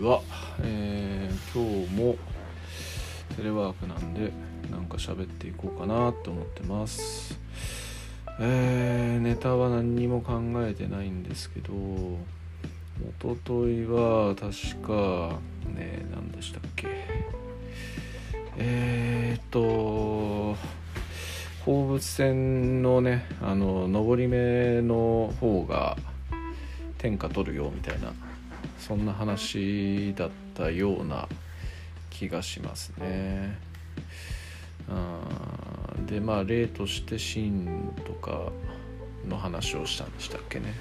は、えー、今日もテレワークなんでなんか喋っていこうかなと思ってます。えー、ネタは何にも考えてないんですけど一昨日は確かね何でしたっけ。えー、っと放物線のねあの上り目の方が天下取るよみたいなそんな話だったような気がしますね。でまあ例として真とかの話をしたんでしたっけね。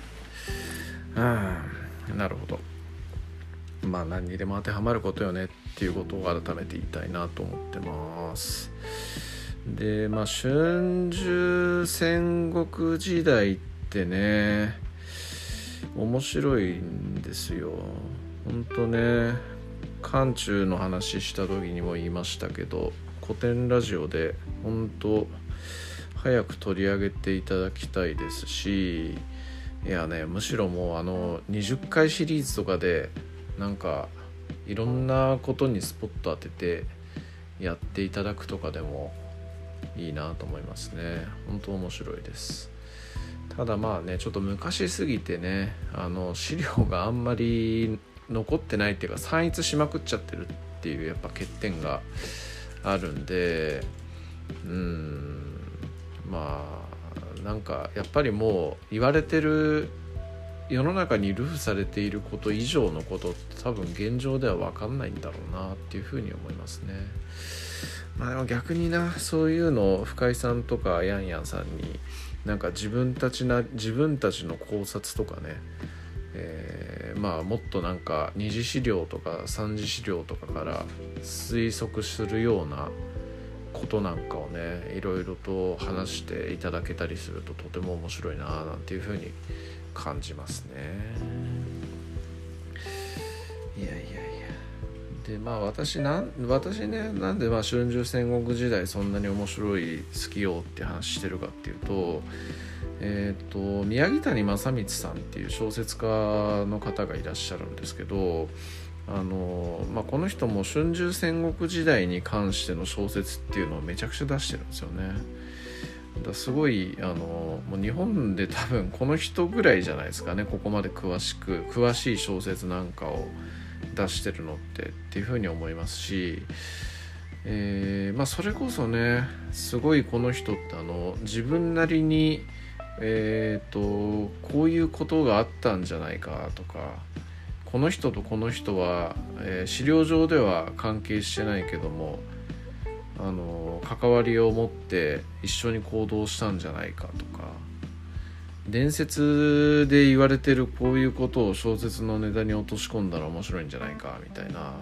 うんなるほど。まあ何にでも当てはまることよねっていうことを改めて言いたいなと思ってます。でまあ春秋戦国時代ってね面白いんですよ。ほんとね漢中の話した時にも言いましたけど古典ラジオで本当早く取り上げていただきたいですしいやねむしろもうあの20回シリーズとかでなんかいろんなことにスポット当ててやっていただくとかでもいいなと思いますね。本当面白いです。ただまあねちょっと昔すぎてねあの資料があんまり残ってないっていうか散逸しまくっちゃってるっていうやっぱ欠点があるんでうんまあなんかやっぱりもう言われてる世の中に流布されていること以上のことって多分現状では分かんないんだろうなっていうふうに思いますね。まあでも逆になそういうのを深井さんとかヤンヤンさんになんか自分たちな自分たちの考察とかね、えー、まあもっとなんか二次資料とか三次資料とかから推測するようなことなんかをねいろいろと話していただけたりするととても面白いななんていうふうに感じますね。でまあ私なん私ねなんでまあ春秋戦国時代そんなに面白い好きよって話してるかっていうとえっ、ー、と宮城谷正光さんっていう小説家の方がいらっしゃるんですけどあの、まあ、この人も春秋戦国時代に関しての小説っていうのをめちゃくちゃ出してるんですよね。だすごいあのもう日本で多分この人ぐらいじゃないですかねここまで詳しく詳しい小説なんかを出してるのってっていうふうに思いますし、えー、まあ、それこそねすごいこの人ってあの自分なりに、えーと、こういうことがあったんじゃないかとかこの人とこの人は、えー、資料上では関係してないけどもあの関わりを持って一緒に行動したんじゃないかとか伝説で言われてるこういうことを小説のネタに落とし込んだら面白いんじゃないかみたいな。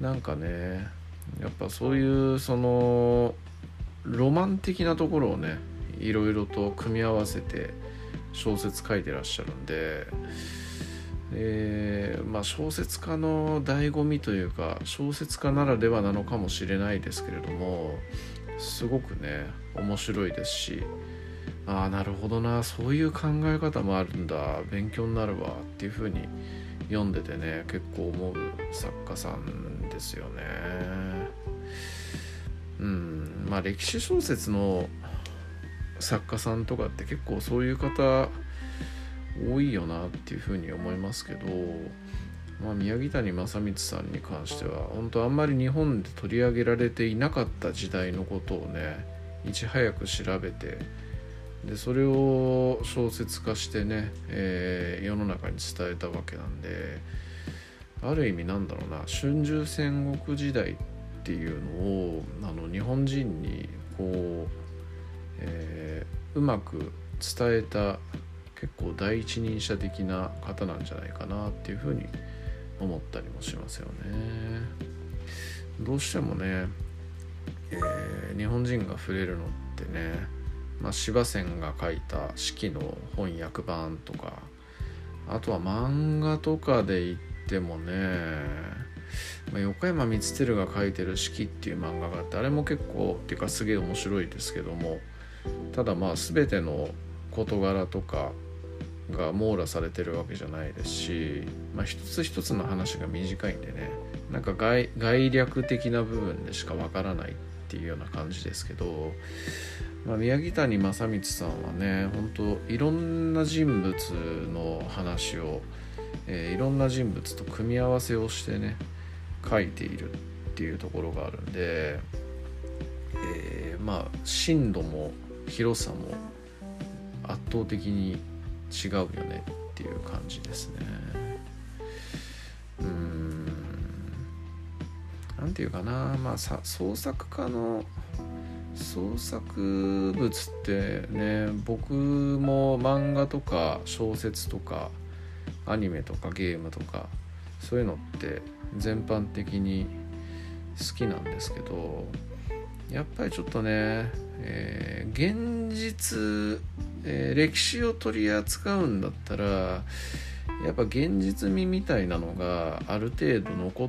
なんかねやっぱそういうそのロマン的なところをねいろいろと組み合わせて小説書いてらっしゃるんで、えー、まあ小説家の醍醐味というか小説家ならではなのかもしれないですけれどもすごくね面白いですしああなるほどな。そういう考え方もあるんだ。勉強になるわっていう風に読んでてね結構思う作家さんですよね。うん。まあ歴史小説の作家さんとかって結構そういう方多いよなっていうふうに思いますけど、まあ、宮城谷正光さんに関しては本当あんまり日本で取り上げられていなかった時代のことをねいち早く調べてでそれを小説化してね、えー、世の中に伝えたわけなんである意味なんだろうな春秋戦国時代っていうのをあの日本人にこう、えー、うまく伝えた結構第一人者的な方なんじゃないかなっていうふうに思ったりもしますよね。どうしてもね、えー、日本人が触れるのってねまあ、柴仙が書いた「四季」の翻訳版とかあとは漫画とかで言ってもね、まあ、横山光輝が書いてる「四季」っていう漫画があってあれも結構っていうかすげえ面白いですけどもただまあ全ての事柄とか、が網羅されてるわけじゃないですし、まあ、一つ一つの話が短いんでねなんか概概略的な部分でしかわからないっていうような感じですけど、まあ、宮城谷正光さんはね本当いろんな人物の話を、えー、いろんな人物と組み合わせをしてね書いているっていうところがあるんで、えー、まあ深度も広さも圧倒的に違うよねっていう感じですね。うん。何て言うかなまあさ創作家の創作物ってね僕も漫画とか小説とかアニメとかゲームとかそういうのって全般的に好きなんですけどやっぱりちょっとね、えー、現実、えー、歴史を取り扱うんだったらやっぱ現実味みたいなのがある程度残っ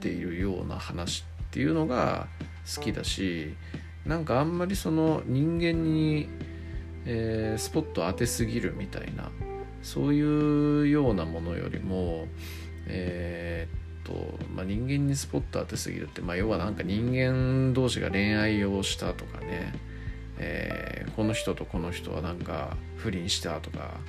ているような話っていうのが好きだしなんかあんまりその人間に、えー、スポット当てすぎるみたいなそういうようなものよりも、えー、と、まあ、人間にスポット当てすぎるって、まあ、要はなんか人間同士が恋愛をしたとかね、えー、この人とこの人はなんか不倫したとか、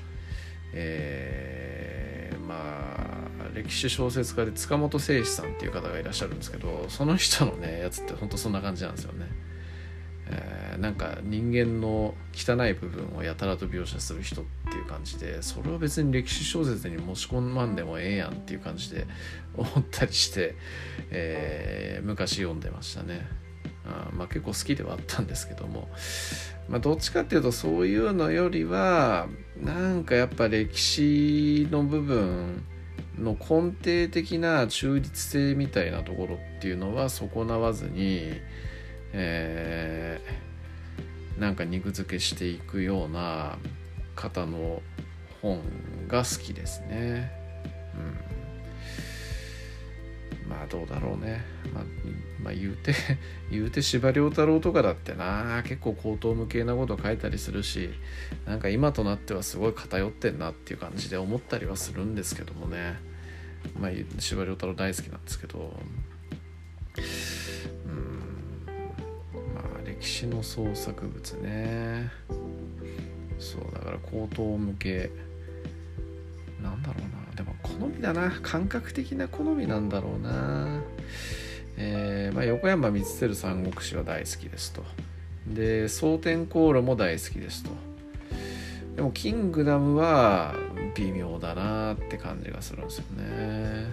えー、まあ歴史小説家で塚本誠司さんっていう方がいらっしゃるんですけどその人のねやつってほんとそんな感じなんですよね。なんか人間の汚い部分をやたらと描写する人っていう感じでそれは別に歴史小説に持ち込まんでもええやんっていう感じで思ったりして、えー、昔読んでましたね。あまあ、結構好きではあったんですけども、まあ、どっちかっていうとそういうのよりはなんかやっぱ歴史の部分の根底的な中立性みたいなところっていうのは損なわずにえー、なんか肉付けしていくような方の本が好きですね。うん、まあどうだろうね。まあ、まあ、言うて 言うて司馬太郎とかだってな結構高等無形なこと書いたりするしなんか今となってはすごい偏ってんなっていう感じで思ったりはするんですけどもね。まあ司馬太郎大好きなんですけど。歴史の創作物ね。そうだから高等向け。なんだろうな。でも好みだな。感覚的な好みなんだろうな。えー、まあ、横山光輝三国志は大好きですと。で蒼天航路も大好きですと。でもキングダムは微妙だなって感じがするんですよね。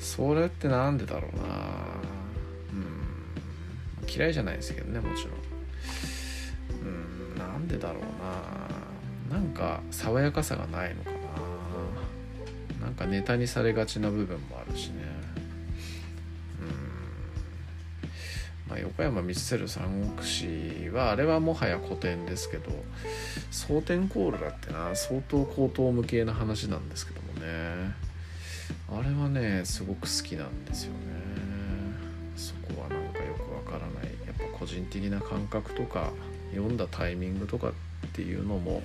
それって何でだろうな。嫌いじゃないですけどねもちろん。うんなんでだろうな。なんか爽やかさがないのかな。なんかネタにされがちな部分もあるしね。うん。まあ横山光輝三国志はあれはもはや古典ですけど蒼天コールだってな相当高等無形な話なんですけどもね。あれはねすごく好きなんですよね。そこは。個人的な感覚とか読んだタイミングとかっていうのも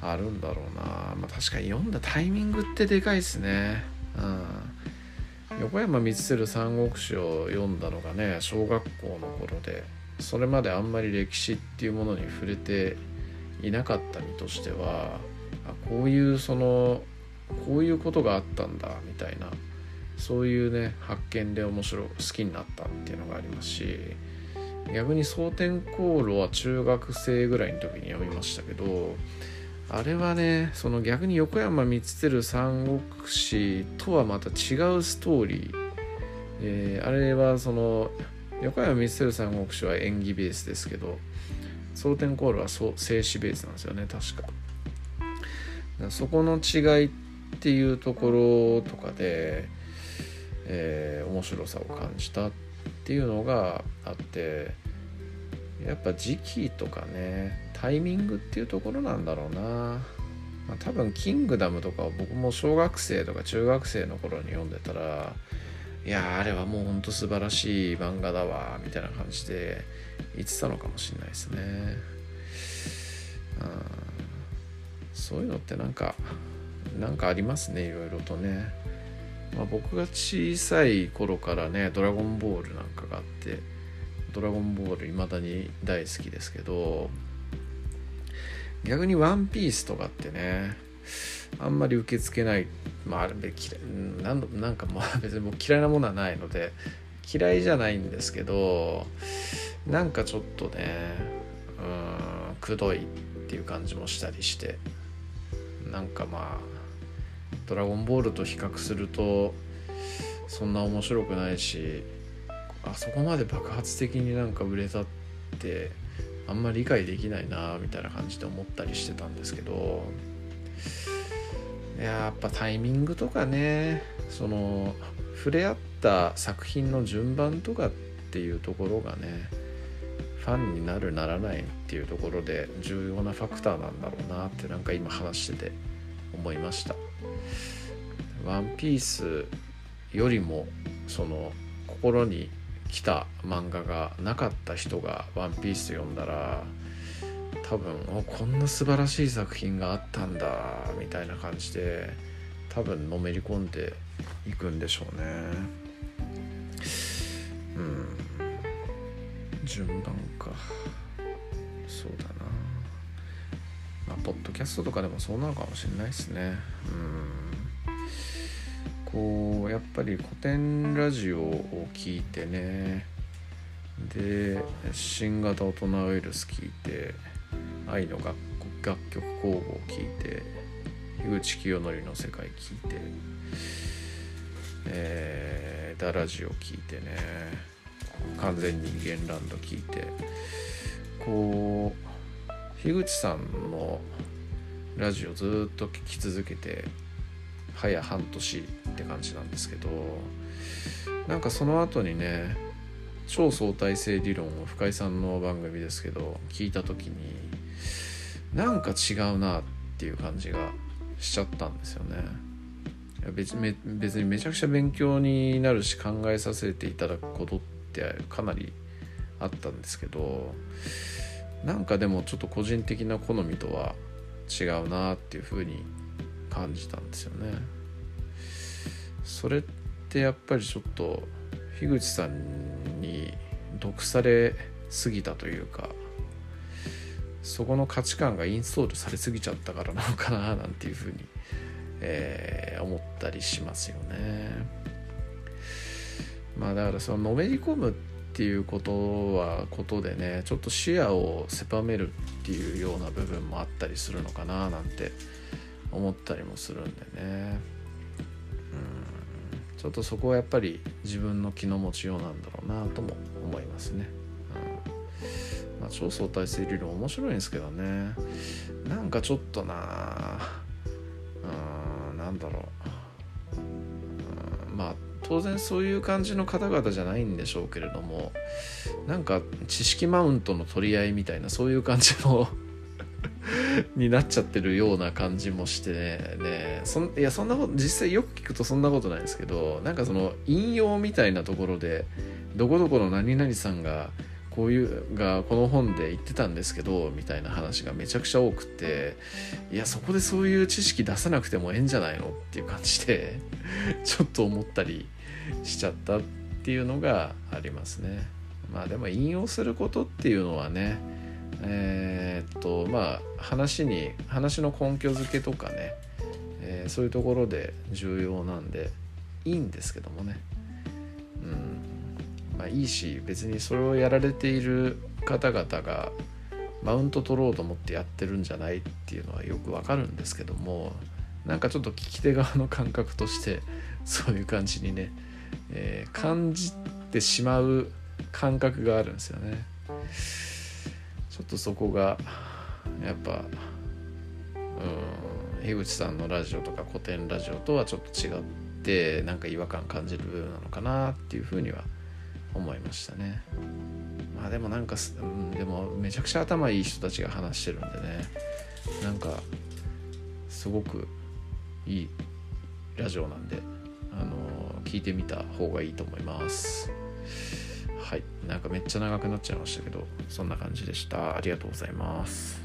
あるんだろうな。まあ確かに読んだタイミングってでかいですね。うん。横山光輝三国志を読んだのがね小学校の頃でそれまであんまり歴史っていうものに触れていなかった身としてはあこういうそのこういうことがあったんだみたいなそういうね発見で面白好きになったっていうのがありますし逆に蒼天航路は中学生ぐらいの時に読みましたけどあれはねその逆に横山光輝三国志とはまた違うストーリー、えー、あれはその横山光輝三国志は演技ベースですけど蒼天航路は静止ベースなんですよね確か。そこの違いっていうところとかでえー、面白さを感じたっっていうのがあってやっぱ時期とかねタイミングっていうところなんだろうな、まあ、多分「キングダム」とかを僕も小学生とか中学生の頃に読んでたらいやあれはもうほんと素晴らしい漫画だわみたいな感じで言ってたのかもしれないですね。うん、そういうのってなんかなんかありますねいろいろとね、まあ、僕が小さい頃からね「ドラゴンボール」なんかがあって「ドラゴンボール」いまだに大好きですけど逆に「ワンピース」とかってねあんまり受け付けないまああれ嫌いなんなんかまあ 別にもう嫌いなものはないので嫌いじゃないんですけどなんかちょっとねうんくどいっていう感じもしたりしてなんかまあ「ドラゴンボール」と比較するとそんな面白くないしあそこまで爆発的になんか売れたってあんまり理解できないなみたいな感じで思ったりしてたんですけどやっぱタイミングとかねその触れ合った作品の順番とかっていうところがねファンになるならないっていうところで重要なファクターなんだろうなってなんか今話してて思いました。ワンピースよりもその心に来た漫画がなかった人が「ワンピース読んだら多分こんな素晴らしい作品があったんだみたいな感じで多分のめり込んでいくんでしょうね。うん。順番か。そうだな。まあポッドキャストとかでもそうなのかもしれないですね。うん。こうやっぱり古典ラジオを聞いてね。で新型大人ウイルス聞いて愛の楽楽曲工房を聴いて樋口清則の世界聴いてえー、ダラジオ聴いてね。完全人間ランド聴いて。こう樋口さんのラジオずっと聴き続けて早半年って感じなんですけどなんかその後にね超相対性理論を深井さんの番組ですけど聞いた時になんか違うなっていう感じがしちゃったんですよね。別に別にめちゃくちゃ勉強になるし考えさせていただくことってかなりあったんですけどなんかでもちょっと個人的な好みとは違うなっていうふうに感じたんですよねそれってやっぱりちょっと樋口さんに毒されすぎたというかそこの価値観がインストールされすぎちゃったからなのかななんていうふうに、えー、思ったりしますよね。まあだからそののめり込むっていうことはことでねちょっと視野を狭めるっていうような部分もあったりするのかななんて思ったりもするんでね。うん。ちょっとそこはやっぱり自分の気の持ちようなんだろうなとも思いますね。まあ、超相対性理論面白いんですけどね。なんかちょっとなうんなんだろう。まあ当然そういう感じの方々じゃないんでしょうけれどもなんか知識マウントの取り合いみたいなそういう感じの になっちゃってるような感じもしてねねそんいやそんなこと実際よく聞くとそんなことないですけどなんかその引用みたいなところでどこどこの何々さんがこういうがこの本で言ってたんですけどみたいな話がめちゃくちゃ多くていやそこでそういう知識出さなくてもええんじゃないのっていう感じで ちょっと思ったりしちゃったっていうのがありますね。まあでも引用することっていうのはねえー、っとまあ話に話の根拠づけとかね、えー、そういうところで重要なんでいいんですけどもね。うんまあ、いいし別にそれをやられている方々がマウント取ろうと思ってやってるんじゃないっていうのはよくわかるんですけどもなんかちょっと聞き手側の感覚としてそういう感じにね、えー、感じてしまう感覚があるんですよね。ちょっとそこがやっぱうん樋口さんのラジオとか古典ラジオとはちょっと違ってなんか違和感感じる部分なのかなっていうふうには思いましたね。まあでもなんか、うん、でもめちゃくちゃ頭いい人たちが話してるんでね。なんかすごくいいラジオなんであの聞いてみた方がいいと思います。はい。なんかめっちゃ長くなっちゃいましたけどそんな感じでした。ありがとうございます。